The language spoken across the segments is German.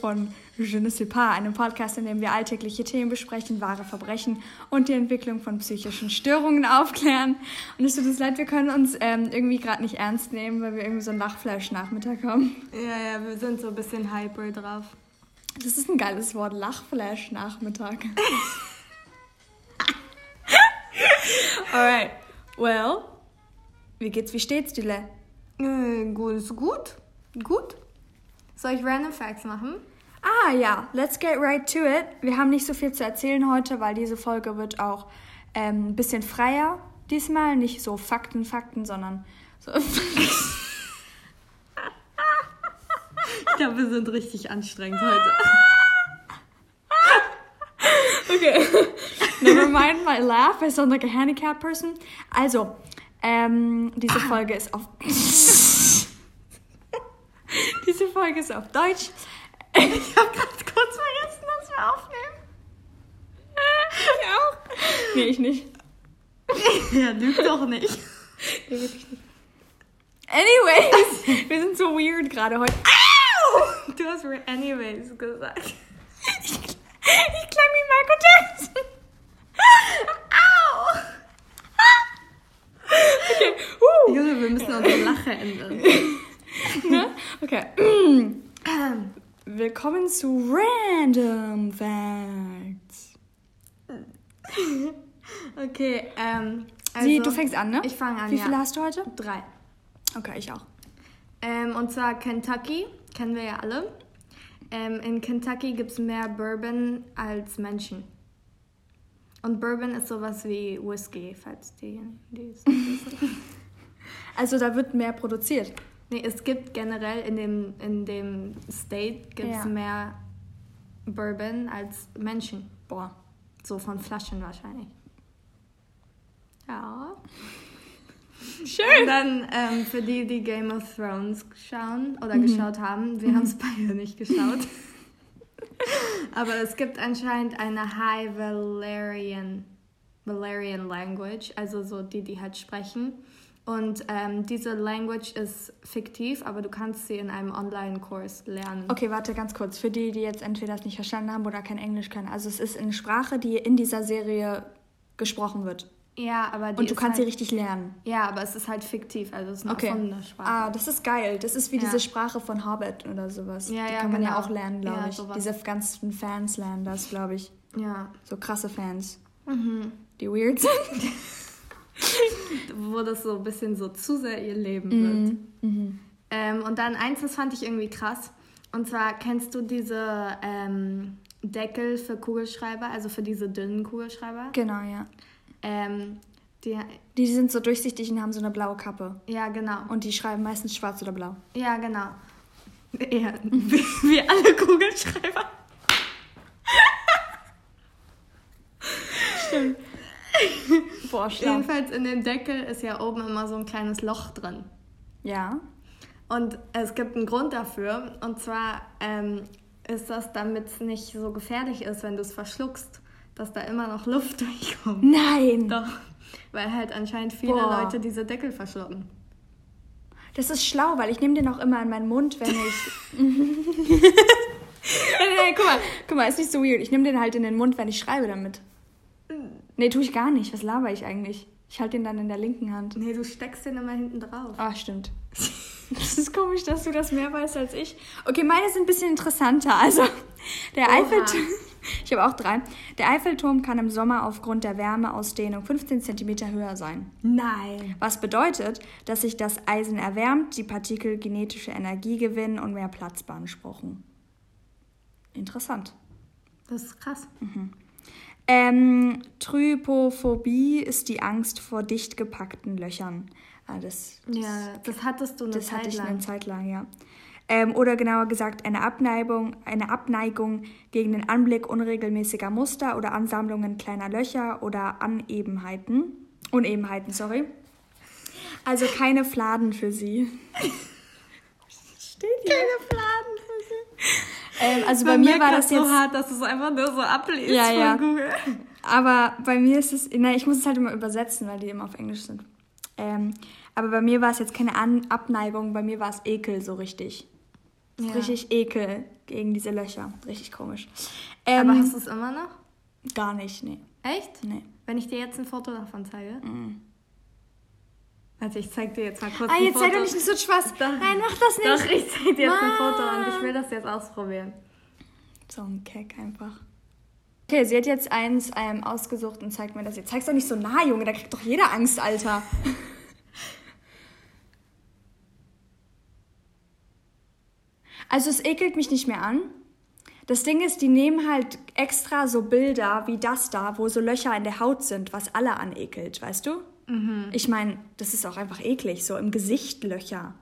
von Je ne sais pas, einem Podcast, in dem wir alltägliche Themen besprechen, wahre Verbrechen und die Entwicklung von psychischen Störungen aufklären. Und es tut uns leid, wir können uns ähm, irgendwie gerade nicht ernst nehmen, weil wir irgendwie so einen Lachflash-Nachmittag haben. Ja, ja, wir sind so ein bisschen hyper drauf. Das ist ein geiles Wort, Lachflash-Nachmittag. Alright, well, wie geht's, wie steht's, Dile? Äh, gut, ist gut. Gut. Soll ich Random Facts machen? Ah ja, let's get right to it. Wir haben nicht so viel zu erzählen heute, weil diese Folge wird auch ähm, ein bisschen freier diesmal. Nicht so Fakten, Fakten, sondern so. Ich glaube, wir sind richtig anstrengend heute. okay. Never mind my laugh. I sound like a handicapped person. Also, ähm, diese Folge ist auf. diese Folge ist auf Deutsch. Ich habe gerade kurz vergessen, dass wir aufnehmen. Ich auch. Nee, ich nicht. Ja, lügt doch nicht. Nee, wirklich nicht. Anyways, wir sind so weird gerade heute. Au! Du hast mir anyways gesagt. Ich, ich klang wie Michael Jackson. Au! Okay. Uh. Junge, wir müssen unsere Lache ändern. Ne? Okay. Willkommen zu Random Facts. Okay, ähm. Also, Sie, du fängst an, ne? Ich fange an, Wie ja. viele hast du heute? Drei. Okay, ich auch. Ähm, und zwar Kentucky, kennen wir ja alle. Ähm, in Kentucky gibt es mehr Bourbon als Menschen. Und Bourbon ist sowas wie Whisky, falls die, die es wissen. Also da wird mehr produziert. Nee, es gibt generell in dem, in dem State gibt's Ja. mehr Bourbon als Menschen. Boah. So von Flaschen wahrscheinlich. Ja. Schön. Und dann ähm, für die, die Game of Thrones schauen oder Mhm. geschaut haben, wir haben es beide nicht geschaut. Aber es gibt anscheinend eine High Valerian, Valerian Language, also so die, die halt sprechen. Und ähm, diese Language ist fiktiv, aber du kannst sie in einem Online-Kurs lernen. Okay, warte ganz kurz. Für die, die jetzt entweder das nicht verstanden haben oder kein Englisch können. Also es ist eine Sprache, die in dieser Serie gesprochen wird. Ja, aber die Und du kannst sie halt, richtig lernen. Ja, aber es ist halt fiktiv, also es ist eine Okay. erfundene Sprache. Ah, das ist geil. Das ist wie Ja. diese Sprache von Hobbit oder sowas. Ja, die ja, kann man ja genau. auch lernen, glaube Ja, ich. sowas. Diese ganzen Fans lernen das, glaube ich. Ja. So krasse Fans. Mhm. Die weird sind. Wo das so ein bisschen so zu sehr ihr Leben wird. Mhm. Ähm, und dann eins, das fand ich irgendwie krass. Und zwar kennst du diese ähm, Deckel für Kugelschreiber, also für diese dünnen Kugelschreiber? Genau, ja. Ähm, die, Die sind so durchsichtig und haben so eine blaue Kappe. ja, genau. Und die schreiben meistens schwarz oder blau. Ja, genau. Ja, wie, wie alle Kugelschreiber. Boah, schlau. Jedenfalls in dem Deckel ist ja oben immer so ein kleines Loch drin. Ja. Und es gibt einen Grund dafür. Und zwar ähm, ist das, damit es nicht so gefährlich ist, wenn du es verschluckst, dass da immer noch Luft durchkommt. Nein. Doch. Weil halt anscheinend viele Boah. Leute diese Deckel verschlucken. Das ist schlau, weil ich nehme den auch immer in meinen Mund, wenn ich. nein, guck mal, guck mal, ist nicht so weird. Ich nehme den halt in den Mund, wenn ich schreibe damit. Nee, tue ich gar nicht. Was laber ich eigentlich? Ich halte den dann in der linken Hand. Nee, du steckst den immer hinten drauf. Ah, stimmt. Das ist komisch, dass du das mehr weißt als ich. Okay, meine sind ein bisschen interessanter. Also, der Oha. Eiffelturm. Ich habe auch drei. Der Eiffelturm kann im Sommer aufgrund der Wärmeausdehnung 15 cm höher sein. Nein. Was bedeutet, dass sich das Eisen erwärmt, die Partikel genetische Energie gewinnen und mehr Platz beanspruchen. Interessant. Das ist krass. Ähm, Trypophobie ist die Angst vor dicht gepackten Löchern. Ah, das, das, Ja, das hattest du eine das Zeit hatte ich lang. eine Zeit lang, ja. Ähm, oder genauer gesagt eine Abneigung, eine Abneigung gegen den Anblick unregelmäßiger Muster oder Ansammlungen kleiner Löcher oder Anebenheiten. Unebenheiten, sorry. Also keine Fladen für sie. Steht hier. Keine Fladen für sie. Ähm, also bei mir war das das jetzt. so hart, dass du es einfach nur so abliest Ja, von ja. Google. Aber bei mir ist es, na, ich muss es halt immer übersetzen, weil die immer auf Englisch sind. Ähm, aber bei mir war es jetzt keine An Abneigung, bei mir war es Ekel so richtig. Ja. Richtig Ekel gegen diese Löcher. Richtig komisch. Ähm, Aber hast du es immer noch? Gar nicht, nee. Echt? Nee. Wenn ich dir jetzt ein Foto davon zeige? Mhm. Also ich zeig dir jetzt mal kurz ah, ein jetzt Foto. Ah, jetzt zeig doch nicht so Spaß. Doch, Nein, mach das nicht. Doch, ich zeig dir jetzt Mann. ein Foto und ich will das jetzt ausprobieren. So ein Keck einfach. Okay, sie hat jetzt eins ähm, ausgesucht und zeigt mir das. Jetzt zeig's doch nicht so nah, Junge. Da kriegt doch jeder Angst, Alter. also es ekelt mich nicht mehr an. Das Ding ist, die nehmen halt extra so Bilder wie das da, wo so Löcher in der Haut sind, was alle anekelt, weißt du? Mhm. Ich meine, das ist auch einfach eklig, so im Gesicht Löcher.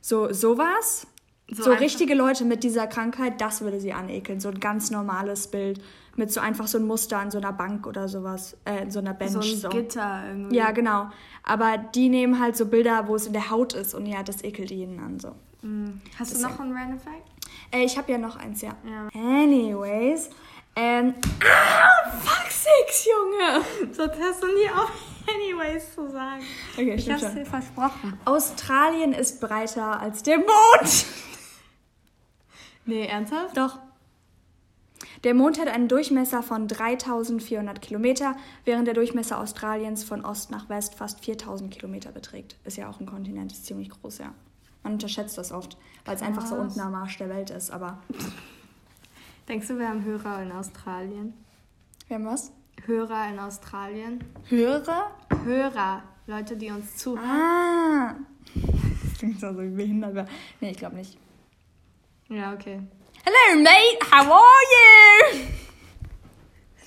So sowas, so, so richtige Leute mit dieser Krankheit, das würde sie anekeln. So ein ganz normales Bild mit so einfach so ein Muster an so einer Bank oder sowas, äh, in so einer Bench. So ein so. Gitter irgendwie. Ja, genau. Aber die nehmen halt so Bilder, wo es in der Haut ist und ja, das ekelt jeden an so. Mhm. Hast Deswegen. du noch einen Random Fact? Äh, ich habe ja noch eins, ja. ja. Anyways, ähm, ah, fuck six, Junge! So hast du nie auf anyways zu sagen. Okay, ich hab's dir versprochen. Australien ist breiter als der Mond. nee, ernsthaft? Doch. Der Mond hat einen Durchmesser von 3400 Kilometer, während der Durchmesser Australiens von Ost nach West fast 4000 Kilometer beträgt. Ist ja auch ein Kontinent, ist ziemlich groß, ja. Man unterschätzt das oft, weil es einfach so unten am Arsch der Welt ist, aber. Denkst du, wir haben Hörer in Australien? Wir haben was? Hörer in Australien. Hörer? Hörer. Leute, die uns zuhören. Ah! Das klingt so behindert. Nee, ich glaube nicht. Ja, okay. Hello, mate. How are you?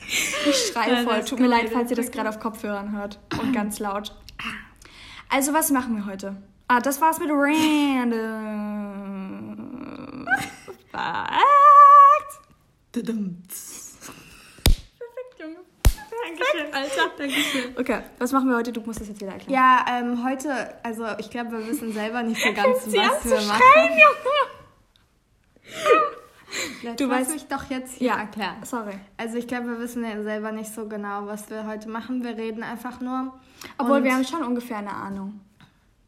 Ich schreie voll. Tut mir leid, falls ihr das gerade auf Kopfhörern hört. Und ganz laut. Also, was machen wir heute? Ah, das war's mit Random. Facts. Dankeschön, Alter. Dankeschön. Okay, was machen wir heute? Du musst das jetzt wieder erklären. Ja, ähm, heute, also ich glaube, wir wissen selber nicht so ganz, was wir machen. Junge. Du weißt mich doch jetzt hier ja, erklären. Sorry. Also ich glaube, wir wissen ja selber nicht so genau, was wir heute machen. Wir reden einfach nur. Obwohl wir haben schon ungefähr eine Ahnung.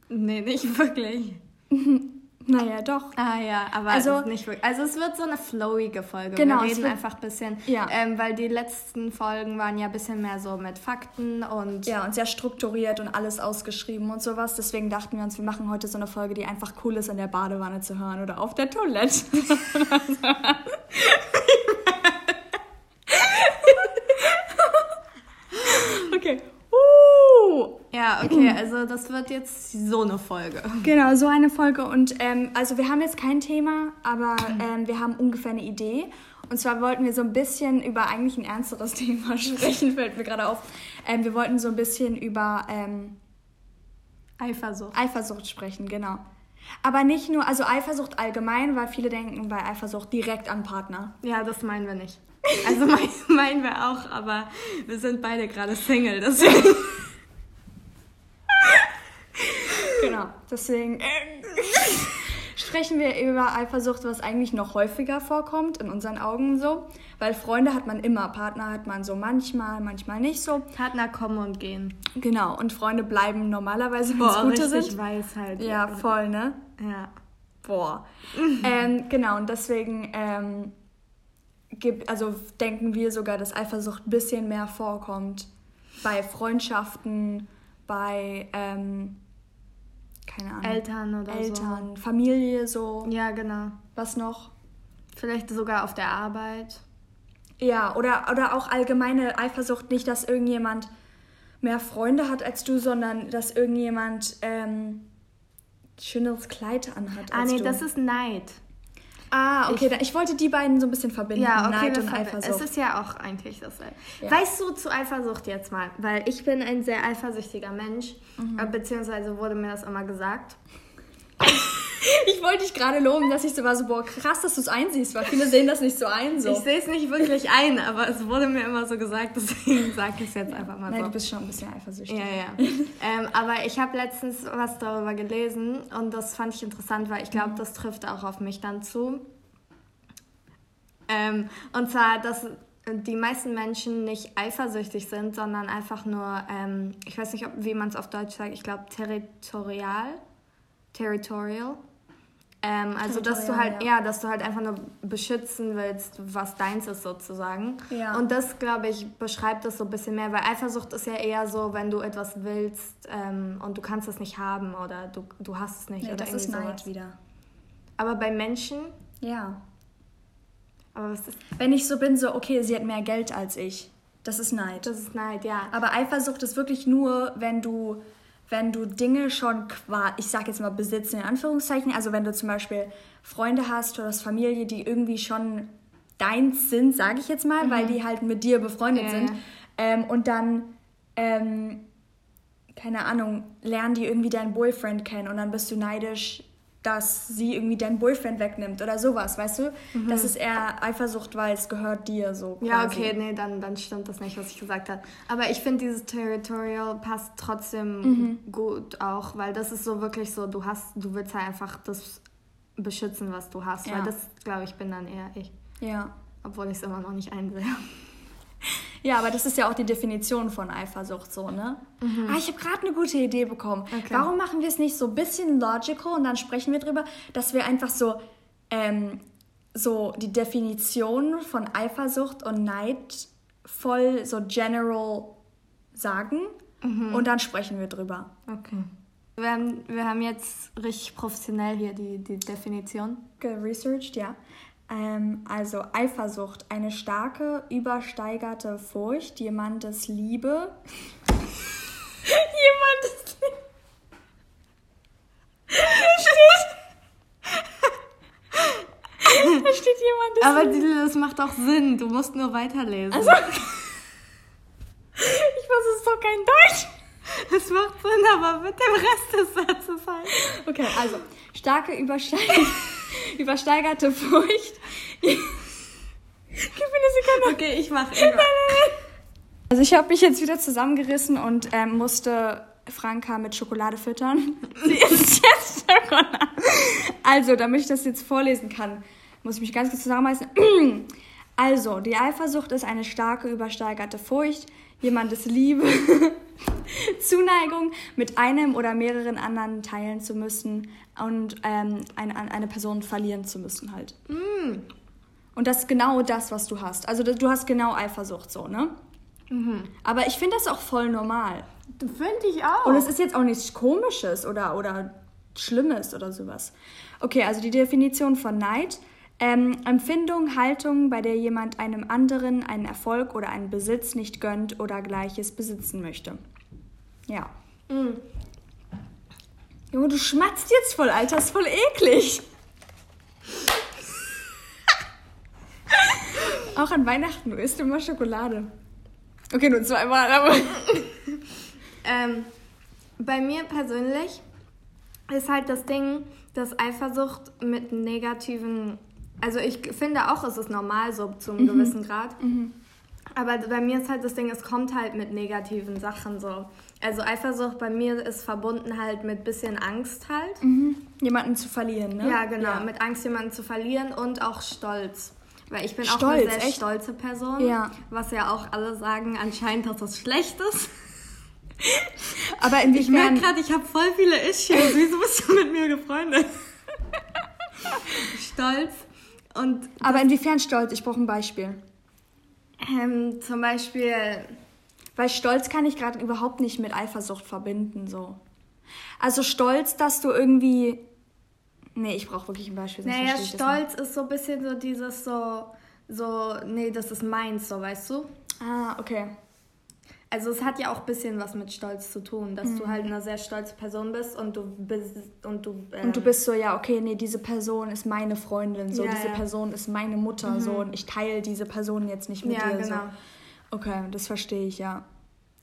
Nee, nicht wirklich. Naja, doch. Ah ja, aber also, es nicht wirklich. Also es wird so eine flowige Folge. Genau, wir reden einfach ein bisschen, ja. ähm, weil die letzten Folgen waren ja ein bisschen mehr so mit Fakten und... Ja, und sehr strukturiert und alles ausgeschrieben und sowas. Deswegen dachten wir uns, wir machen heute so eine Folge, die einfach cool ist, in der Badewanne zu hören oder auf der Toilette. okay. Ja, okay, also das wird jetzt so eine Folge. Genau, so eine Folge. Und ähm, also wir haben jetzt kein Thema, aber ähm, wir haben ungefähr eine Idee. Und zwar wollten wir so ein bisschen über eigentlich ein ernsteres Thema sprechen, fällt mir gerade auf. Ähm, wir wollten so ein bisschen über ähm, Eifersucht. Eifersucht sprechen, genau. Aber nicht nur, also Eifersucht allgemein, weil viele denken bei Eifersucht direkt an Partner. Ja, das meinen wir nicht. Also mein, meinen wir auch, aber wir sind beide gerade Single, deswegen. Genau, deswegen äh, sprechen wir über Eifersucht, was eigentlich noch häufiger vorkommt, in unseren Augen so. Weil Freunde hat man immer, Partner hat man so manchmal, manchmal nicht so. Partner kommen und gehen. Genau, und Freunde bleiben normalerweise, wenn es gute sind. Weisheit. Ja, voll, ne? Ja. Boah. ähm, genau, und deswegen ähm, gibt, also denken wir sogar, dass Eifersucht ein bisschen mehr vorkommt bei Freundschaften, bei ähm, keine Ahnung. Eltern oder Eltern, so. Familie so. Ja, genau. Was noch? Vielleicht sogar auf der Arbeit. Ja, oder, oder auch allgemeine Eifersucht, nicht, dass irgendjemand mehr Freunde hat als du, sondern dass irgendjemand ähm, schöneres Kleid anhat. Ah, nee, du. das ist Neid. Ah, okay. Ich, ich, wollte die beiden so ein bisschen verbinden. Ja, okay, Neid und Eifersucht. Es ist ja auch eigentlich dasselbe. Ja. Weißt du zu Eifersucht jetzt mal? Weil ich bin ein sehr eifersüchtiger Mensch. Mhm. Äh, beziehungsweise wurde mir das immer gesagt. ich wollte dich gerade loben, dass ich so war, so, boah, krass, dass du es einsiehst, weil viele sehen das nicht so ein. So. Ich sehe es nicht wirklich ein, aber es wurde mir immer so gesagt, deswegen sage ich es jetzt einfach mal Nein, so. du bist schon ein bisschen eifersüchtig. Ja, ja. ähm, aber ich habe letztens was darüber gelesen und das fand ich interessant, weil ich glaube, mhm. das trifft auch auf mich dann zu. Ähm, und zwar, dass die meisten Menschen nicht eifersüchtig sind, sondern einfach nur, ähm, ich weiß nicht, ob, wie man es auf Deutsch sagt, ich glaube territorial. Territorial. Ähm, also dass du halt, ja. dass du halt einfach nur beschützen willst, was deins ist sozusagen. Ja. Und das, glaube ich, beschreibt das so ein bisschen mehr, weil Eifersucht ist ja eher so, wenn du etwas willst ähm, und du kannst es nicht haben oder du, du hast es nicht. Ja, oder das ist Neid sowas. wieder. Aber bei Menschen, Ja. aber was ist, Wenn ich so bin, so, okay, sie hat mehr Geld als ich. Das ist Neid. das ist Neid, ja. Aber Eifersucht ist wirklich nur, wenn du, wenn du Dinge schon ich sag jetzt mal besitzen in Anführungszeichen, also wenn du zum Beispiel Freunde hast oder Familie, die irgendwie schon deins sind, sage ich jetzt mal, weil die halt mit dir befreundet Ja, sind. ja. Ähm, und dann, ähm, keine Ahnung, lernen die irgendwie deinen Boyfriend kennen und dann bist du neidisch, dass sie irgendwie deinen Boyfriend wegnimmt oder sowas, weißt du? Das ist eher Eifersucht, weil es gehört dir so. Mhm. Ja, quasi. okay, nee, dann, dann stimmt das nicht, was ich gesagt habe. Aber ich finde, dieses Territorial passt trotzdem Mhm. gut auch, weil das ist so wirklich so, du hast, du willst halt einfach das beschützen, was du hast. Ja. Weil das, glaube ich, bin dann eher ich. Ja. Obwohl ich es immer noch nicht einsehe. Ja, aber das ist ja auch die Definition von Eifersucht so, ne? Ah, ich habe gerade eine gute Idee bekommen. Okay. Warum machen wir es nicht so ein bisschen logical und dann sprechen wir drüber, dass wir einfach so, ähm, so die Definition von Eifersucht und Neid voll so general sagen und dann sprechen wir drüber. Okay. Wir haben, wir haben jetzt richtig professionell hier die, die Definition. Geresearched, ja. Ähm, also Eifersucht, eine starke, übersteigerte Furcht, jemandes Liebe. jemandes Liebe. Da steht jemandes Aber die, das macht auch Sinn, du musst nur weiterlesen. Also, ich weiß, es ist doch kein Deutsch. Es macht Sinn, aber mit dem Rest des Satzes halt. Okay, also starke, übersteig übersteigerte Furcht. Gib mir eine Sekunde. Okay, ich mache Also ich habe mich jetzt wieder zusammengerissen und ähm, musste Franka mit Schokolade füttern. Sie isst jetzt Schokolade. Also, damit ich das jetzt vorlesen kann, muss ich mich ganz kurz zusammenreißen. Also, die Eifersucht ist eine starke, übersteigerte Furcht, jemandes Liebe, Zuneigung mit einem oder mehreren anderen teilen zu müssen und ähm, eine, eine Person verlieren zu müssen halt. Und das ist genau das, was du hast. Also du hast genau Eifersucht so, ne? Aber ich finde das auch voll normal. Finde ich auch. Und es ist jetzt auch nichts Komisches oder, oder Schlimmes oder sowas. Okay, also die Definition von Neid. Ähm, Empfindung, Haltung, bei der jemand einem anderen einen Erfolg oder einen Besitz nicht gönnt oder Gleiches besitzen möchte. Ja. Mhm. Junge, du schmatzt jetzt voll, Alter, ist voll eklig. Auch an Weihnachten, du isst immer Schokolade. Okay, nur zweimal, aber. Ähm, bei mir persönlich ist halt das Ding, dass Eifersucht mit negativen, also ich finde auch, es ist normal so zu einem gewissen Grad. Aber bei mir ist halt das Ding, es kommt halt mit negativen Sachen so. Also Eifersucht bei mir ist verbunden halt mit bisschen Angst halt. Jemanden zu verlieren, ne? Ja, genau. Mit Angst, jemanden zu verlieren und auch Stolz. Weil ich bin auch Stolz, eine sehr echt? stolze Person. Ja. Was ja auch alle sagen anscheinend, dass das schlecht ist. Aber Ich merke inwiefern. gerade, ich habe voll viele Issues. Wieso bist du mit mir gefreundet? Stolz. Und Aber inwiefern stolz? Ich brauche ein Beispiel. Ähm, zum Beispiel, Weil Stolz kann ich gerade überhaupt nicht mit Eifersucht verbinden, so. Also Stolz, dass du irgendwie. Nee, ich brauche wirklich ein Beispiel. naja, Stolz ist so ein bisschen so dieses so, so, nee, das ist meins, so, weißt du? Ah, okay. Also es hat ja auch ein bisschen was mit Stolz zu tun, dass Mhm. du halt eine sehr stolze Person bist und du bist und du ähm, Und du bist so, ja, okay, nee, diese Person ist meine Freundin, so, Ja, diese ja. Person ist meine Mutter, so, und ich teile diese Person jetzt nicht mit Ja, dir, genau. so. Okay, das verstehe ich, ja.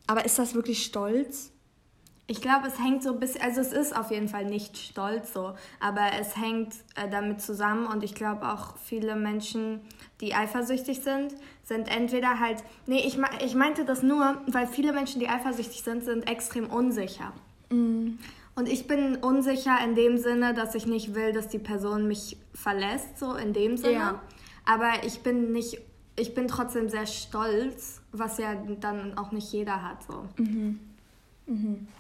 Aber ist das wirklich Stolz? Ich glaube, es hängt so ein bisschen, also es ist auf jeden Fall nicht stolz so, aber es hängt äh, damit zusammen und ich glaube auch viele Menschen, die eifersüchtig sind, sind entweder halt, nee, ich, ich meinte das nur, weil viele Menschen, die eifersüchtig sind, sind extrem unsicher. Und ich bin unsicher in dem Sinne, dass ich nicht will, dass die Person mich verlässt, so in dem Sinne. Ja. Aber ich bin nicht, ich bin trotzdem sehr stolz, was ja dann auch nicht jeder hat, so.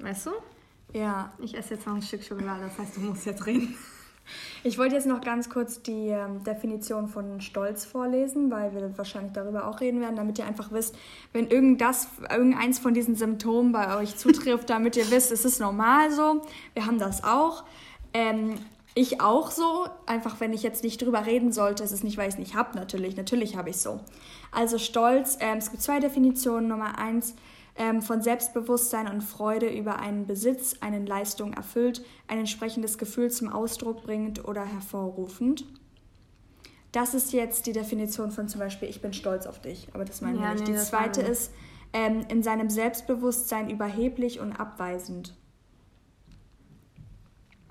Weißt du? Ja. Ich esse jetzt noch ein Stück Schokolade, das heißt, du musst jetzt reden. Ich wollte jetzt noch ganz kurz die ähm, Definition von Stolz vorlesen, weil wir wahrscheinlich darüber auch reden werden, damit ihr einfach wisst, wenn irgenddas, irgendeins von diesen Symptomen bei euch zutrifft, damit ihr wisst, es ist normal so. Wir haben das auch. Ähm, ich auch so, einfach wenn ich jetzt nicht drüber reden sollte, ist es nicht, weil ich es nicht habe, natürlich. Natürlich habe ich es so. Also Stolz, ähm, es gibt zwei Definitionen. Nummer eins, ähm, von Selbstbewusstsein und Freude über einen Besitz, eine Leistung erfüllt, ein entsprechendes Gefühl zum Ausdruck bringt oder hervorrufend. Das ist jetzt die Definition von zum Beispiel, ich bin stolz auf dich, aber das meinen ja, wir nicht. Nee, die zweite ist, ähm, in seinem Selbstbewusstsein überheblich und abweisend.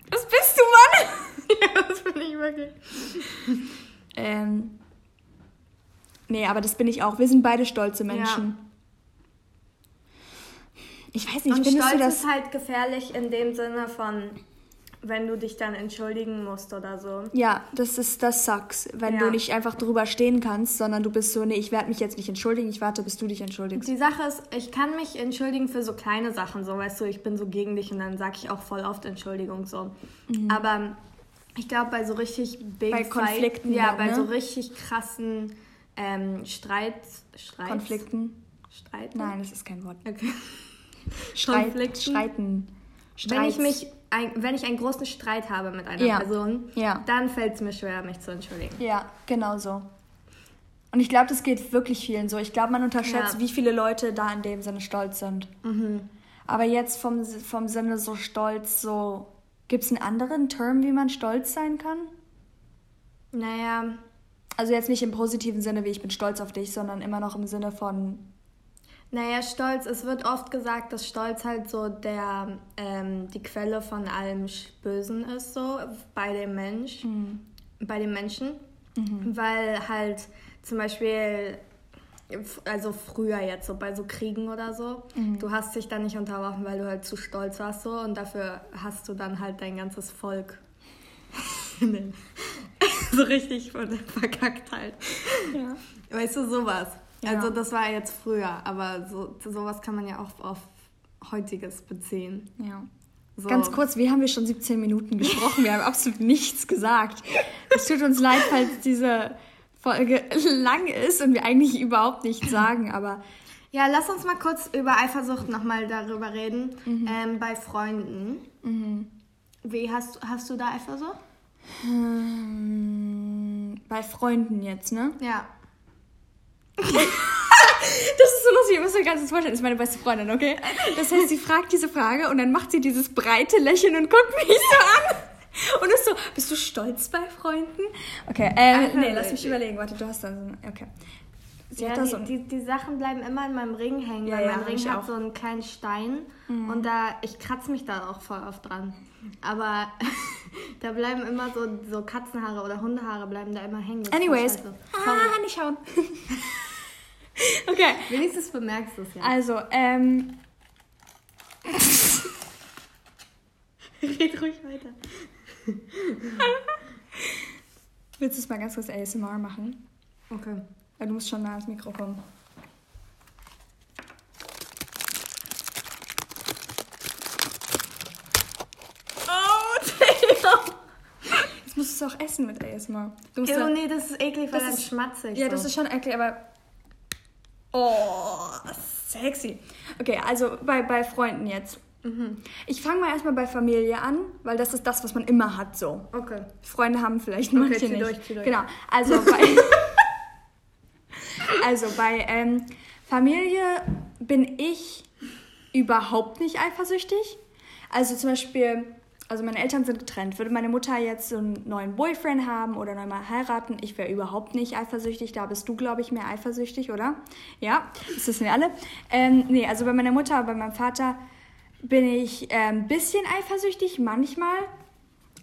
Was bist du, Mann? ja, das bin ich wirklich. ähm, nee, aber das bin ich auch. Wir sind beide stolze Menschen. Ja. Ich weiß nicht, Und findest Stolz du das ist halt gefährlich in dem Sinne von, wenn du dich dann entschuldigen musst oder so. Ja, das ist das sucks, wenn ja. du nicht einfach drüber stehen kannst, sondern du bist so, nee, ich werde mich jetzt nicht entschuldigen, ich warte, bis du dich entschuldigst. Die Sache ist, ich kann mich entschuldigen für so kleine Sachen, so weißt du, ich bin so gegen dich und dann sage ich auch voll oft Entschuldigung so. Mhm. Aber ich glaube bei so richtig big bei Konflikten, Fight, ja, bei ne? so richtig krassen ähm, Streit, Streit, Konflikten. Streit? Nein, das ist kein Wort. Okay. Streit, streiten. Wenn ich mich, ein, wenn ich einen großen Streit habe mit einer ja. Person, ja. dann fällt es mir schwer, mich zu entschuldigen. Ja, genau so. Und ich glaube, das geht wirklich vielen so. Ich glaube, man unterschätzt, ja. wie viele Leute da in dem Sinne stolz sind. Mhm. Aber jetzt vom, vom Sinne so stolz, so. Gibt es einen anderen Term, wie man stolz sein kann? Naja. Also jetzt nicht im positiven Sinne, wie ich bin stolz auf dich, sondern immer noch im Sinne von naja, Stolz, es wird oft gesagt, dass Stolz halt so der, ähm, die Quelle von allem Bösen ist, so bei dem Mensch, mhm. bei den Menschen. Mhm. Weil halt zum Beispiel, also früher jetzt so bei so Kriegen oder so, mhm. du hast dich dann nicht unterworfen, weil du halt zu stolz warst so und dafür hast du dann halt dein ganzes Volk so richtig verkackt halt. Ja. Weißt du, sowas. Ja. Also das war jetzt früher, aber so, sowas kann man ja auch auf heutiges beziehen. Ja. So. Ganz kurz, wie haben wir schon 17 Minuten gesprochen? Wir haben absolut nichts gesagt. Es tut uns leid, falls diese Folge lang ist und wir eigentlich überhaupt nichts sagen, aber. Ja, lass uns mal kurz über Eifersucht nochmal darüber reden. Mhm. Ähm, bei Freunden. Mhm. Wie hast, hast du da Eifersucht? Hm, bei Freunden jetzt, ne? Ja das ist so lustig, ihr müsst euch ganz vorstellen, das ist meine beste Freundin, okay? Das heißt, sie fragt diese Frage und dann macht sie dieses breite Lächeln und guckt mich so an. Und ist so, bist du stolz bei Freunden? Okay, äh, nee, lass mich überlegen. Warte, du hast dann so, okay. Sie ja, die, so die, die, Sachen bleiben immer in meinem Ring hängen, ja, weil ja, mein Ring hat auch. so einen kleinen Stein mhm. und da, ich kratze mich da auch voll oft dran. Aber da bleiben immer so, so Katzenhaare oder Hundehaare bleiben da immer hängen. Anyways, ah, nicht schauen. okay. Wenigstens bemerkst du es ja. Also, ähm. Red ruhig weiter. Willst du es mal ganz kurz ASMR machen? Okay. Weil du musst schon nah ans Mikro kommen. Oh, Taylor! Jetzt musst du es auch essen mit ASMR. Du musst oh, nee, das ist eklig, weil das ist schmatzig. Ja, so. das ist schon eklig, aber Oh, sexy. Okay, also bei, bei Freunden jetzt. Mhm. Ich fange mal erstmal bei Familie an, weil das ist das, was man immer hat so. Okay. Freunde haben vielleicht manche okay, nicht. Durch, durch. Genau. Also bei, also bei ähm, Familie bin ich überhaupt nicht eifersüchtig. Also zum Beispiel also meine Eltern sind getrennt. Würde meine Mutter jetzt so einen neuen Boyfriend haben oder neu mal heiraten, ich wäre überhaupt nicht eifersüchtig. Da bist du, glaube ich, mehr eifersüchtig, oder? Ja, das wissen wir alle. Ähm, nee, also bei meiner Mutter, bei meinem Vater bin ich ein ähm, bisschen eifersüchtig, manchmal.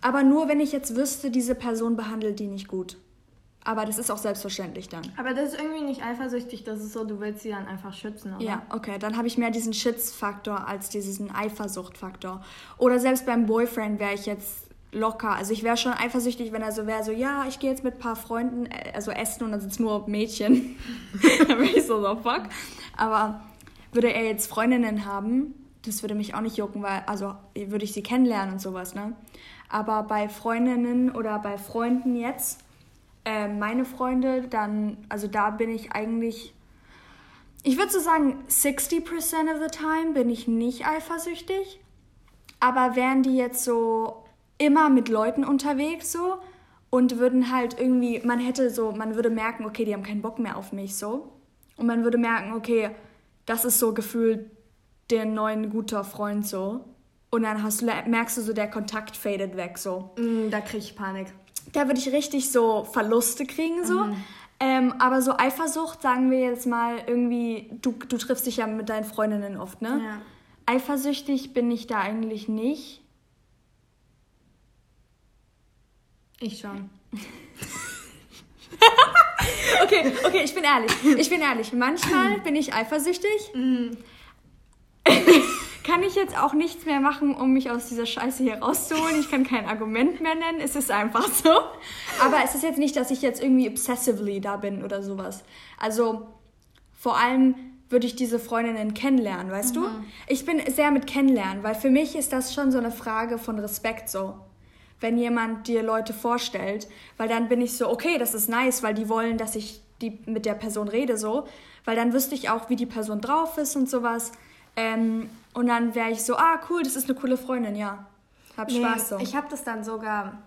Aber nur, wenn ich jetzt wüsste, diese Person behandelt die nicht gut. Aber das ist auch selbstverständlich dann. Aber das ist irgendwie nicht eifersüchtig, das ist so, du willst sie dann einfach schützen, oder? Ja, okay. Dann habe ich mehr diesen Schutzfaktor als diesen Eifersuchtfaktor. Oder selbst beim Boyfriend wäre ich jetzt locker. Also ich wäre schon eifersüchtig, wenn er so wäre, so, ja, ich gehe jetzt mit ein paar Freunden, äh, also essen und dann sind es nur Mädchen. dann wäre ich so, so, fuck. Aber würde er jetzt Freundinnen haben, das würde mich auch nicht jucken, weil, also würde ich sie kennenlernen und sowas, ne? Aber bei Freundinnen oder bei Freunden jetzt, äh, meine Freunde, dann, also da bin ich eigentlich, ich würde so sagen, 60% of the time bin ich nicht eifersüchtig. Aber wären die jetzt so immer mit Leuten unterwegs so und würden halt irgendwie, man hätte so, man würde merken, okay, die haben keinen Bock mehr auf mich so. Und man würde merken, okay, das ist so gefühlt der neuen guter Freund so. Und dann hast, merkst du so, der Kontakt fadet weg so. Mm, da krieg ich Panik. Da würde ich richtig so Verluste kriegen so. Mhm. Ähm, aber so Eifersucht, sagen wir jetzt mal irgendwie, du, du triffst dich ja mit deinen Freundinnen oft, ne? Ja. Eifersüchtig bin ich da eigentlich nicht. Ich schon. okay, okay, ich bin ehrlich. Ich bin ehrlich. Manchmal bin ich eifersüchtig. Mhm. kann ich jetzt auch nichts mehr machen, um mich aus dieser Scheiße hier rauszuholen. Ich kann kein Argument mehr nennen. Es ist einfach so. Aber es ist jetzt nicht, dass ich jetzt irgendwie obsessively da bin oder sowas. Also vor allem würde ich diese Freundinnen kennenlernen, weißt mhm. du? Ich bin sehr mit kennenlernen, weil für mich ist das schon so eine Frage von Respekt so wenn jemand dir Leute vorstellt, weil dann bin ich so, okay, das ist nice, weil die wollen, dass ich die mit der Person rede so, weil dann wüsste ich auch, wie die Person drauf ist und sowas. Ähm, und dann wäre ich so, ah cool, das ist eine coole Freundin, ja. Hab Spaß so. Ich habe das dann sogar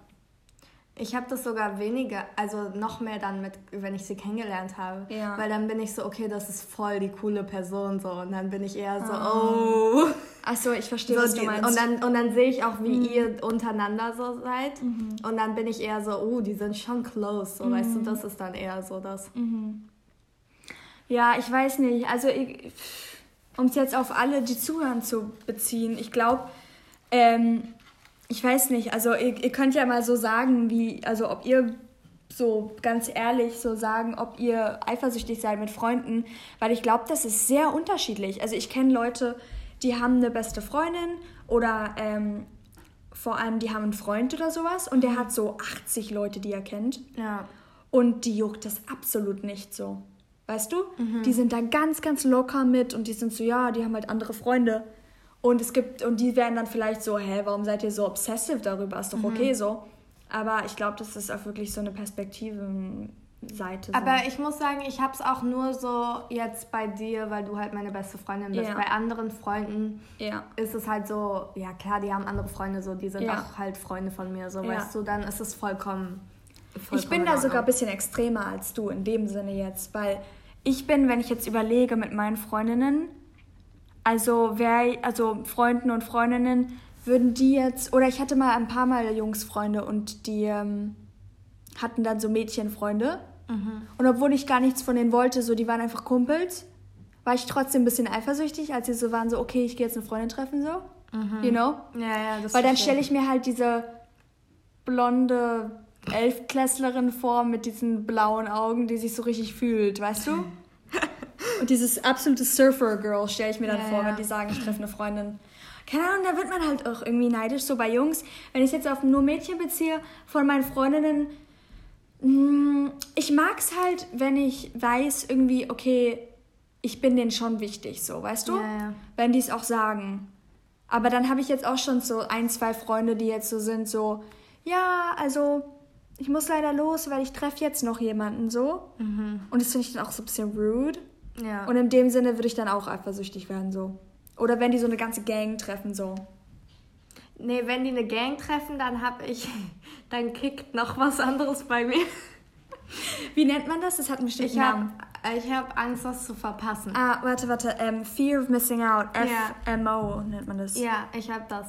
ich habe das sogar weniger, also noch mehr dann mit, wenn ich sie kennengelernt habe. Ja. Weil dann bin ich so, okay, das ist voll die coole Person so. Und dann bin ich eher so, oh. oh. Achso, ich verstehe, so, was du meinst. Und dann, und dann sehe ich auch, wie mhm. ihr untereinander so seid. Mhm. Und dann bin ich eher so, oh, die sind schon close. So, mhm. weißt du, das ist dann eher so das. Mhm. Ja, ich weiß nicht. Also, um es jetzt auf alle, die zuhören, zu beziehen, ich glaube, ähm, ich weiß nicht, also ihr, ihr könnt ja mal so sagen, wie, also ob ihr so ganz ehrlich so sagen, ob ihr eifersüchtig seid mit Freunden, weil ich glaube, das ist sehr unterschiedlich. Also ich kenne Leute, die haben eine beste Freundin oder ähm, vor allem die haben einen Freund oder sowas und der hat so 80 Leute, die er kennt. Ja. Und die juckt das absolut nicht so. Weißt du? Mhm. Die sind da ganz, ganz locker mit und die sind so, ja, die haben halt andere Freunde. Und es gibt, und die werden dann vielleicht so, hä, warum seid ihr so obsessive darüber? Ist doch mhm. okay so. Aber ich glaube, das ist auch wirklich so eine Perspektive. Seite. So. Aber ich muss sagen, ich habe es auch nur so jetzt bei dir, weil du halt meine beste Freundin bist. Ja. Bei anderen Freunden ja. ist es halt so, ja klar, die haben andere Freunde so, die sind ja. auch halt Freunde von mir, so weißt du, dann ist es vollkommen. vollkommen ich bin da sogar ein bisschen extremer als du in dem Sinne jetzt, weil ich bin, wenn ich jetzt überlege mit meinen Freundinnen, also wer, also Freunden und Freundinnen, würden die jetzt, oder ich hatte mal ein paar Mal Jungsfreunde und die ähm, hatten dann so Mädchenfreunde. Mhm. Und obwohl ich gar nichts von denen wollte, so die waren einfach Kumpels, war ich trotzdem ein bisschen eifersüchtig, als sie so waren, so, okay, ich gehe jetzt eine Freundin treffen, so. Mhm. You know? Ja, ja, das Weil dann stelle ich mir halt diese blonde Elfklässlerin vor mit diesen blauen Augen, die sich so richtig fühlt, weißt du? Und dieses absolute Surfer-Girl stelle ich mir dann ja, vor, wenn die sagen, ich treffe eine Freundin. Keine Ahnung, da wird man halt auch irgendwie neidisch, so bei Jungs. Wenn ich jetzt auf nur Mädchen beziehe, von meinen Freundinnen, mm, ich mag es halt, wenn ich weiß, irgendwie, okay, ich bin denen schon wichtig, so, weißt du? Ja, ja. Wenn die es auch sagen. Aber dann habe ich jetzt auch schon so ein, zwei Freunde, die jetzt so sind, so, ja, also ich muss leider los, weil ich treffe jetzt noch jemanden so. Mhm. Und das finde ich dann auch so ein bisschen rude. Ja. Und in dem Sinne würde ich dann auch eifersüchtig werden, so. Oder wenn die so eine ganze Gang treffen, so. Nee, wenn die eine Gang treffen, dann hab ich, dann kickt noch was anderes bei mir. Wie nennt man das? Das hat einen bestimmten ich hab, Namen. Ich habe Angst, das zu verpassen. Ah, warte, warte. Ähm, Fear of Missing Out. FMO nennt man das. Ja, ich habe das.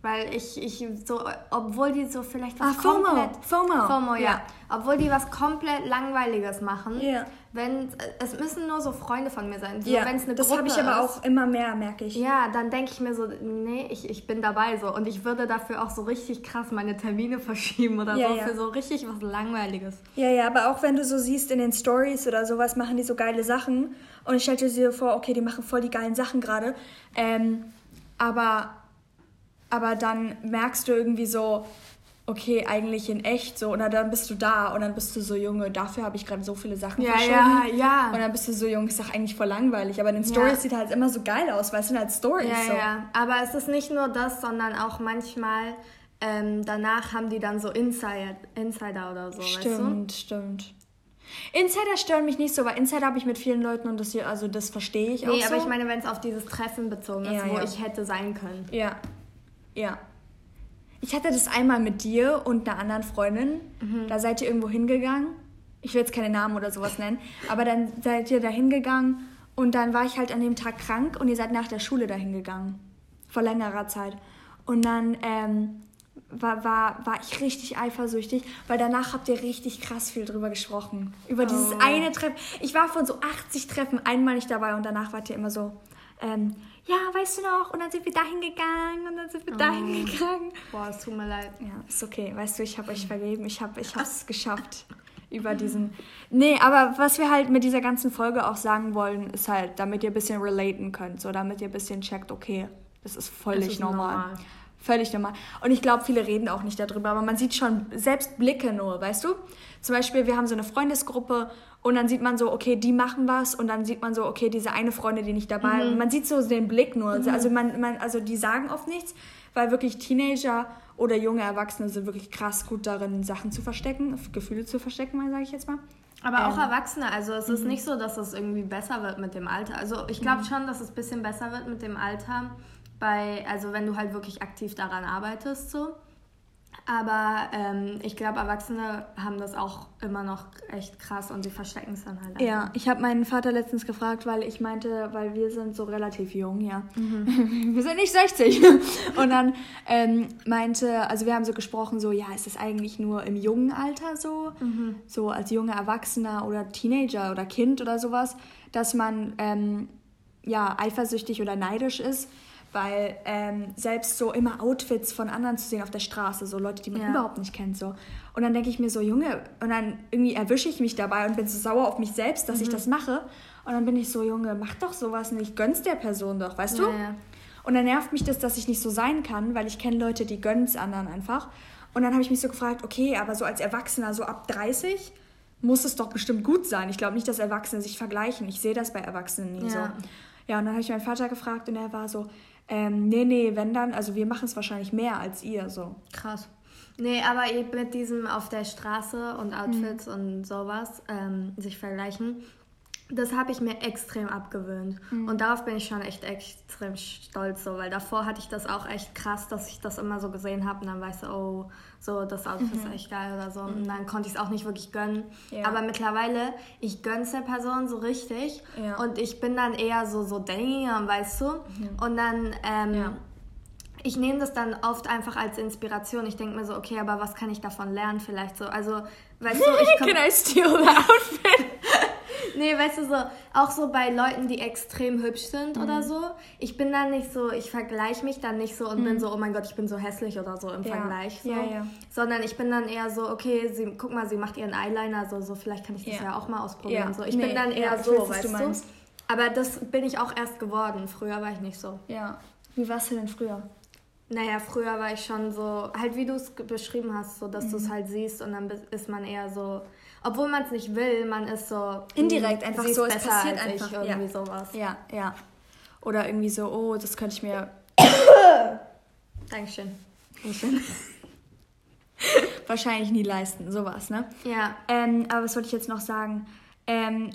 Weil ich, ich so, obwohl die so vielleicht was ah, komplett... FOMO. FOMO. FOMO, ja. ja. Obwohl die was komplett Langweiliges machen. Ja. Wenn, es müssen nur so Freunde von mir sein. So, ja, wenn's eine das habe ich aber auch immer mehr, merke ich. Ja, dann denke ich mir so, nee, ich, ich bin dabei so. Und ich würde dafür auch so richtig krass meine Termine verschieben oder ja, so. Ja. Für so richtig was Langweiliges. Ja, ja, aber auch wenn du so siehst in den Stories oder sowas, machen die so geile Sachen. Und ich stelle dir vor, okay, die machen voll die geilen Sachen gerade. Ähm, aber aber dann merkst du irgendwie so, okay, eigentlich in echt so, und dann bist du da und dann bist du so, Junge, dafür habe ich gerade so viele Sachen ja, verschoben. Ja, ja. Und dann bist du so, Junge, ist doch eigentlich voll langweilig, aber in den Stories ja. sieht halt immer so geil aus, weil es sind halt Stories. Ja, so. ja, aber es ist nicht nur das, sondern auch manchmal ähm, danach haben die dann so Insider, Insider oder so, stimmt, weißt Stimmt, Insider stören mich nicht so, weil Insider habe ich mit vielen Leuten und das hier, also das verstehe ich nee, auch Nee, aber ich meine, wenn es auf dieses Treffen bezogen ist, Ja, wo ja. ich hätte sein können. Ja. Ja. Ich hatte das einmal mit dir und einer anderen Freundin. Mhm. Da seid ihr irgendwo hingegangen. Ich will jetzt keine Namen oder sowas nennen. Aber dann seid ihr da hingegangen und dann war ich halt an dem Tag krank und ihr seid nach der Schule dahin gegangen. Vor längerer Zeit. Und dann ähm, war, war, war ich richtig eifersüchtig, weil danach habt ihr richtig krass viel drüber gesprochen. Über dieses Oh. eine Treffen. Ich war von so 80 Treffen einmal nicht dabei und danach wart ihr immer so, ähm, ja, weißt du noch? Und dann sind wir dahin gegangen und dann sind wir dahin gegangen. Boah, es tut mir leid. Ja, ist okay. Weißt du, ich habe euch vergeben. Ich habe ich es geschafft über diesen. Nee, aber was wir halt mit dieser ganzen Folge auch sagen wollen, ist halt, damit ihr ein bisschen relaten könnt. So, damit ihr ein bisschen checkt, okay, das ist völlig Das ist normal. normal. Völlig normal. Und ich glaube, viele reden auch nicht darüber, aber man sieht schon selbst Blicke nur, weißt du? Zum Beispiel, wir haben so eine Freundesgruppe und dann sieht man so, okay, die machen was und dann sieht man so, okay, diese eine Freundin, die nicht dabei Mhm. ist. Man sieht so den Blick nur. Also, man, man, also die sagen oft nichts, weil wirklich Teenager oder junge Erwachsene sind wirklich krass gut darin, Sachen zu verstecken, Gefühle zu verstecken, sage ich jetzt mal. Aber auch Ähm. Erwachsene, also es ist nicht so, dass es irgendwie besser wird mit dem Alter. Also ich glaube schon, dass es ein bisschen besser wird mit dem Alter, bei, also wenn du halt wirklich aktiv daran arbeitest so. Aber ähm, ich glaube, Erwachsene haben das auch immer noch echt krass und sie verstecken es dann halt. einfach. Ja, ich habe meinen Vater letztens gefragt, weil ich meinte, weil wir sind so relativ jung, ja. Mhm. wir sind nicht 60. Und dann ähm, meinte, also wir haben so gesprochen, so, ja, ist das eigentlich nur im jungen Alter so, Mhm. so als junger Erwachsener oder Teenager oder Kind oder sowas, dass man ähm, ja eifersüchtig oder neidisch ist. Weil ähm, selbst so immer Outfits von anderen zu sehen auf der Straße, so Leute, die man Ja. überhaupt nicht kennt, so. Und dann denke ich mir so, Junge, und dann irgendwie erwische ich mich dabei und bin so sauer auf mich selbst, dass Mhm. ich das mache. Und dann bin ich so, Junge, mach doch sowas nicht, gönn's der Person doch, weißt du? Ja, ja. Und dann nervt mich das, dass ich nicht so sein kann, weil ich kenne Leute, die gönnen's anderen einfach. Und dann habe ich mich so gefragt, okay, aber so als Erwachsener, so ab 30, muss es doch bestimmt gut sein. Ich glaube nicht, dass Erwachsene sich vergleichen. Ich sehe das bei Erwachsenen nie Ja. so. Ja, und dann habe ich meinen Vater gefragt und er war so, ähm, nee, nee, wenn dann, also wir machen es wahrscheinlich mehr als ihr, so. Krass. Nee, aber eben mit diesem auf der Straße und Outfits Mhm. und sowas ähm, sich vergleichen, das habe ich mir extrem abgewöhnt. Mhm. Und darauf bin ich schon echt extrem stolz, so, weil davor hatte ich das auch echt krass, dass ich das immer so gesehen habe und dann weiß ich, oh, so das Outfit ist echt geil oder so. Und dann konnte ich es auch nicht wirklich gönnen. Mhm. Ja. Aber mittlerweile, ich gönn's der Person so richtig Ja. und ich bin dann eher so, so, damn, weißt du? Und dann, ähm, Ja. ich nehme das dann oft einfach als Inspiration. Ich denke mir so, okay, aber was kann ich davon lernen vielleicht so? Also, weißt du, ich Can I steal the outfit? nee, weißt du so, auch so bei Leuten, die extrem hübsch sind Mhm. oder so. Ich bin dann nicht so, ich vergleiche mich dann nicht so und bin so, oh mein Gott, ich bin so hässlich oder so im Mhm. Ja. Vergleich. So. Ja, ja. Sondern ich bin dann eher so, okay, sie, guck mal, sie macht ihren Eyeliner so, so vielleicht kann ich das Ja. auch mal ausprobieren. So. Ich Nee, bin dann eher so, weiß, weißt du du. meinst. Aber das bin ich auch erst geworden. Früher war ich nicht so. Ja. Wie warst du denn früher? Naja, früher war ich schon so, halt wie du es beschrieben hast, so dass du Mhm. es halt siehst und dann ist man eher so, obwohl man es nicht will, man ist so Indirekt, hm, einfach sie ist so, es passiert einfach, ich, irgendwie ja. sowas. Ja, ja. Oder irgendwie so, oh, das könnte ich mir Dankeschön. wahrscheinlich nie leisten, sowas, ne? Ja, Ähm, aber was wollte ich jetzt noch sagen? Ähm,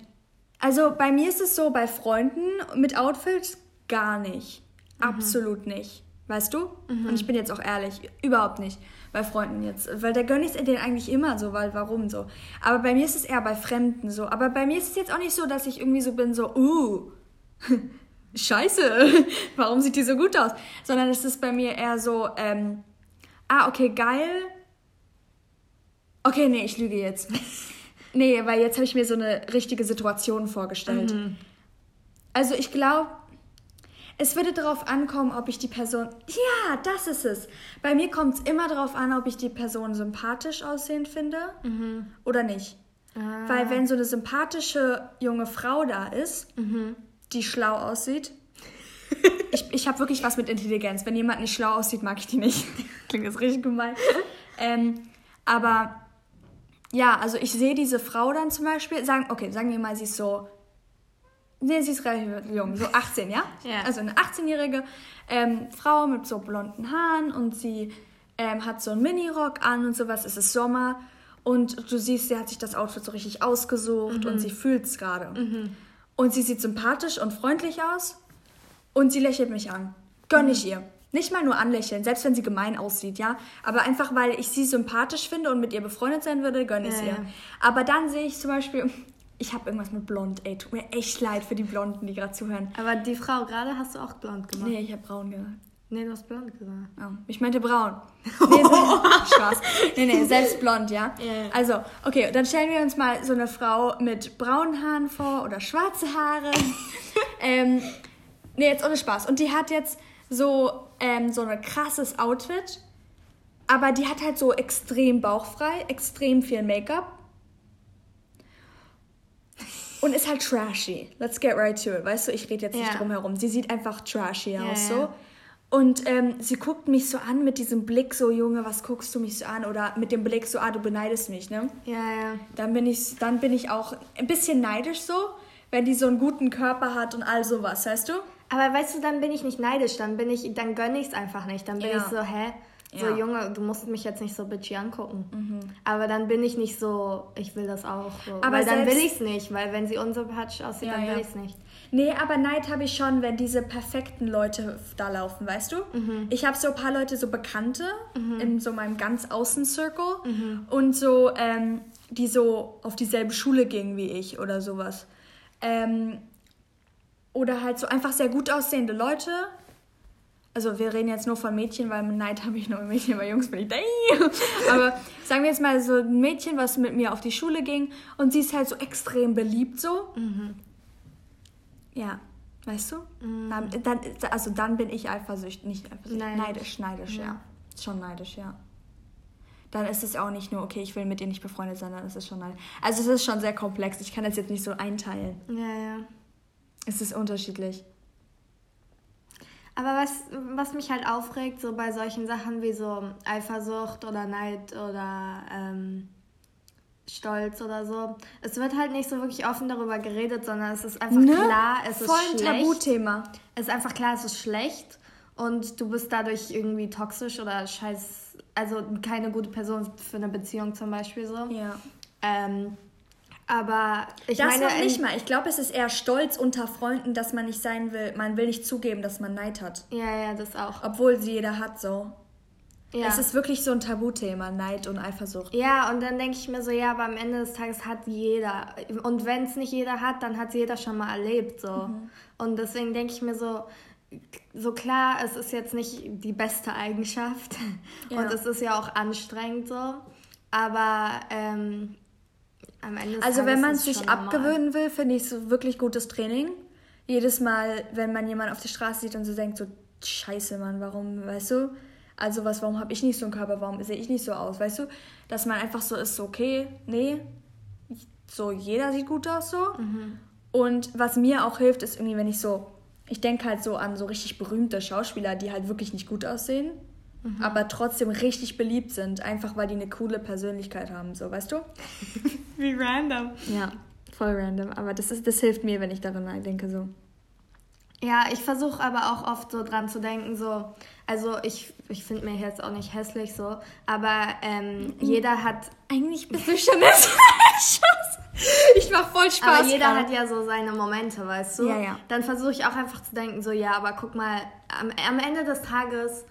also bei mir ist es so, bei Freunden mit Outfits gar nicht. Absolut nicht. Weißt du? Und ich bin jetzt auch ehrlich, überhaupt nicht bei Freunden jetzt. Weil da gönne ich es denen eigentlich immer so, weil warum so? Aber bei mir ist es eher bei Fremden so. Aber bei mir ist es jetzt auch nicht so, dass ich irgendwie so bin, so, uh, scheiße, warum sieht die so gut aus? Sondern es ist bei mir eher so, ähm, ah, okay, geil. Okay, nee, ich lüge jetzt. Nee, weil jetzt habe ich mir so eine richtige Situation vorgestellt. Also ich glaube, es würde darauf ankommen, ob ich die Person. Ja, das ist es. Bei mir kommt es immer darauf an, ob ich die Person sympathisch aussehend finde oder nicht. Ah. Weil wenn so eine sympathische junge Frau da ist, Mhm. die schlau aussieht. ich ich habe wirklich was mit Intelligenz. Wenn jemand nicht schlau aussieht, mag ich die nicht. Klingt jetzt richtig gemein. Ähm, aber ja, also ich sehe diese Frau dann zum Beispiel, sagen, okay, sagen wir mal, sie ist so, nee, sie ist relativ jung, so 18, ja? Ja. Also eine 18-jährige ähm, Frau mit so blonden Haaren und sie, ähm, hat so einen Minirock an und sowas, es ist Sommer und du siehst, sie hat sich das Outfit so richtig ausgesucht und sie fühlt es gerade. Und sie sieht sympathisch und freundlich aus und sie lächelt mich an. Gönn ich ihr. Nicht mal nur anlächeln, selbst wenn sie gemein aussieht, ja. Aber einfach, weil ich sie sympathisch finde und mit ihr befreundet sein würde, gönn ich Ja, ihr. Aber dann sehe ich zum Beispiel, ich habe irgendwas mit blond, ey, tut mir echt leid für die Blonden, die gerade zuhören. Aber die Frau gerade hast du auch blond gemacht. Nee, ich habe braun gesagt. Nee, du hast blond gesagt. Oh, ich meinte braun. Nee, se- Spaß. Nee, nee, selbst blond, ja? Ja. Also, okay, dann stellen wir uns mal so eine Frau mit braunen Haaren vor oder schwarze Haare. ähm, nee, jetzt ohne Spaß. Und die hat jetzt so, ähm, so ein krasses Outfit, aber die hat halt so extrem bauchfrei, extrem viel Make-up. Und ist halt trashy. Let's get right to it. Weißt du, ich rede jetzt nicht Ja. drum herum. Sie sieht einfach trashy aus, ja. so. Und ähm, sie guckt mich so an mit diesem Blick, so Junge, was guckst du mich so an? Oder mit dem Blick so, ah, du beneidest mich, ne? Ja, ja. Dann bin ich, dann bin ich auch ein bisschen neidisch so, wenn die so einen guten Körper hat und all sowas, weißt du? Aber weißt du, dann bin ich nicht neidisch, dann bin ich, dann gönne ich es einfach nicht. Dann bin Ja. ich so, hä? So, Ja. Junge, du musst mich jetzt nicht so bitchy angucken. Aber dann bin ich nicht so, ich will das auch. So. Aber weil dann will ich es nicht, weil wenn sie unsympathisch aussieht, Ja, dann will ja. ich es nicht. Nee, aber Neid habe ich schon, wenn diese perfekten Leute da laufen, weißt du? Ich habe so ein paar Leute, so Bekannte in so meinem ganz Außen-Circle und so, ähm, die so auf dieselbe Schule gingen wie ich oder sowas. Ähm, oder halt so einfach sehr gut aussehende Leute. Also wir reden jetzt nur von Mädchen, weil mit Neid habe ich nur Mädchen, bei Jungs bin ich da. Aber sagen wir jetzt mal so ein Mädchen, was mit mir auf die Schule ging und sie ist halt so extrem beliebt so. Ja, weißt du? Dann, dann, also dann bin ich eifersüchtig, nicht eifersüchtig, Neidisch. neidisch, neidisch, ja. Schon neidisch, ja. Dann ist es auch nicht nur, okay, ich will mit ihr nicht befreundet sein, dann ist es schon neidisch. Also es ist schon sehr komplex, ich kann das jetzt nicht so einteilen. Ja, ja. Es ist unterschiedlich. Aber was, was mich halt aufregt, so bei solchen Sachen wie so Eifersucht oder Neid oder ähm, Stolz oder so, es wird halt nicht so wirklich offen darüber geredet, sondern es ist einfach klar, es Ne? Voll ist ein schlecht. Tabuthema. Es ist einfach klar, es ist schlecht und du bist dadurch irgendwie toxisch oder scheiß, also keine gute Person für eine Beziehung zum Beispiel so. Ja. Ähm, aber ich das meine, noch nicht mal. Ich glaube, es ist eher Stolz unter Freunden, dass man nicht sein will. Man will nicht zugeben, dass man Neid hat. Ja, ja, das auch. Obwohl sie jeder hat so. Ja. Es ist wirklich so ein Tabuthema, Neid und Eifersucht. Ja, und dann denke ich mir so, ja, aber am Ende des Tages hat jeder. Und wenn es nicht jeder hat, dann hat es jeder schon mal erlebt. So. Und deswegen denke ich mir so, so klar, es ist jetzt nicht die beste Eigenschaft. Ja. Und es ist ja auch anstrengend so. Aber ähm, am Ende des Also Tages wenn man es sich schon normal. abgewöhnen will, finde ich es wirklich gutes Training. Jedes Mal, wenn man jemanden auf der Straße sieht und so denkt, so scheiße, Mann, warum, weißt du? Also was, warum habe ich nicht so einen Körper, warum sehe ich nicht so aus, weißt du? Dass man einfach so ist, so okay, nee, so jeder sieht gut aus so. Und was mir auch hilft, ist irgendwie, wenn ich so, ich denke halt so an so richtig berühmte Schauspieler, die halt wirklich nicht gut aussehen, aber trotzdem richtig beliebt sind, einfach weil die eine coole Persönlichkeit haben, so, weißt du? Wie random. Ja, voll random. Aber das, ist, das hilft mir, wenn ich daran denke, so. Ja, ich versuche aber auch oft so dran zu denken, so, also ich, ich finde mir jetzt auch nicht hässlich so, aber ähm, jeder hat, Eigentlich bist du schon Spaß. Ich mach voll Spaß. aber jeder gerade. hat ja so seine Momente, weißt du? Ja, ja. Dann versuche ich auch einfach zu denken, so, ja, aber guck mal, am, am Ende des Tages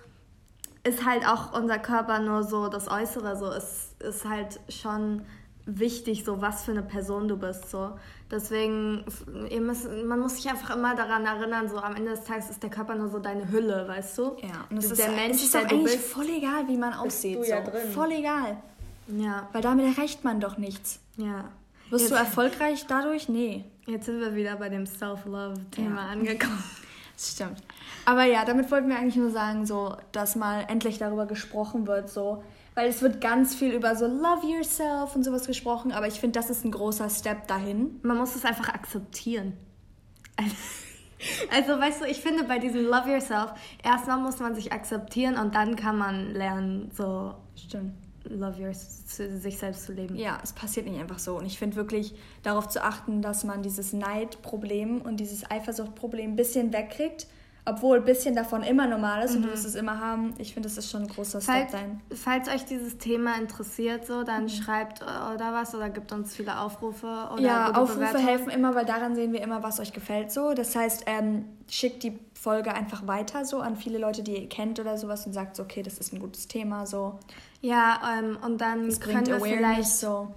ist halt auch unser Körper nur so das Äußere, so, es ist halt schon wichtig, so was für eine Person du bist, so. Deswegen, ihr müsst, man muss sich einfach immer daran erinnern, so am Ende des Tages ist der Körper nur so deine Hülle, weißt du? Ja, und es ist, der Mensch, es ist der du eigentlich bist. voll egal, wie man aussieht. du ja so. drin. Voll egal. Ja, Weil damit erreicht man doch nichts. ja. Wirst du Jetzt- erfolgreich dadurch? Nee. Jetzt sind wir wieder bei dem Self-Love-Thema Ja. angekommen. Das stimmt. Aber ja, damit wollten wir eigentlich nur sagen, so, dass mal endlich darüber gesprochen wird, so. Weil es wird ganz viel über so Love yourself und sowas gesprochen, aber ich finde, das ist ein großer Step dahin. Man muss es einfach akzeptieren. Also, weißt du, ich finde bei diesem Love Yourself, erstmal muss man sich akzeptieren und dann kann man lernen, so Stimmt. Love your, sich selbst zu leben. Ja, es passiert nicht einfach so. Und ich finde wirklich darauf zu achten, dass man dieses Neidproblem und dieses Eifersuchtproblem ein bisschen wegkriegt. Obwohl ein bisschen davon immer normal ist und du wirst es immer haben. Ich finde, das ist schon ein großer Step Falls, sein. falls euch dieses Thema interessiert, so, Mhm. dann schreibt äh, oder was oder gibt uns viele Aufrufe oder Ja, Aufrufe Bewertungen. helfen immer, weil daran sehen wir immer, was euch gefällt so. Das heißt, ähm, schickt die Folge einfach weiter so an viele Leute, die ihr kennt oder sowas und sagt so, okay, das ist ein gutes Thema so. Ja, ähm, und dann Das können wir vielleicht so.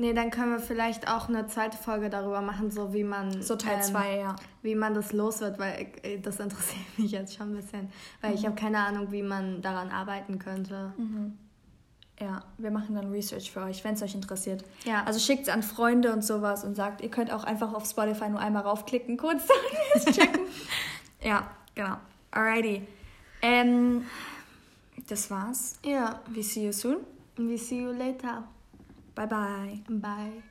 Nee, dann können wir vielleicht auch eine zweite Folge darüber machen, so wie man So Teil ähm, 2, ja. wie man das los wird, weil äh, das interessiert mich jetzt schon ein bisschen, weil Mhm. ich habe keine Ahnung, wie man daran arbeiten könnte. Ja, wir machen dann Research für euch, wenn es euch interessiert. Ja. Also schickt es an Freunde und sowas und sagt, ihr könnt auch einfach auf Spotify nur einmal raufklicken, kurz es checken. ja, genau. Alrighty. Ähm, das war's. Ja, We see you soon. we see you later. Bye bye. Bye.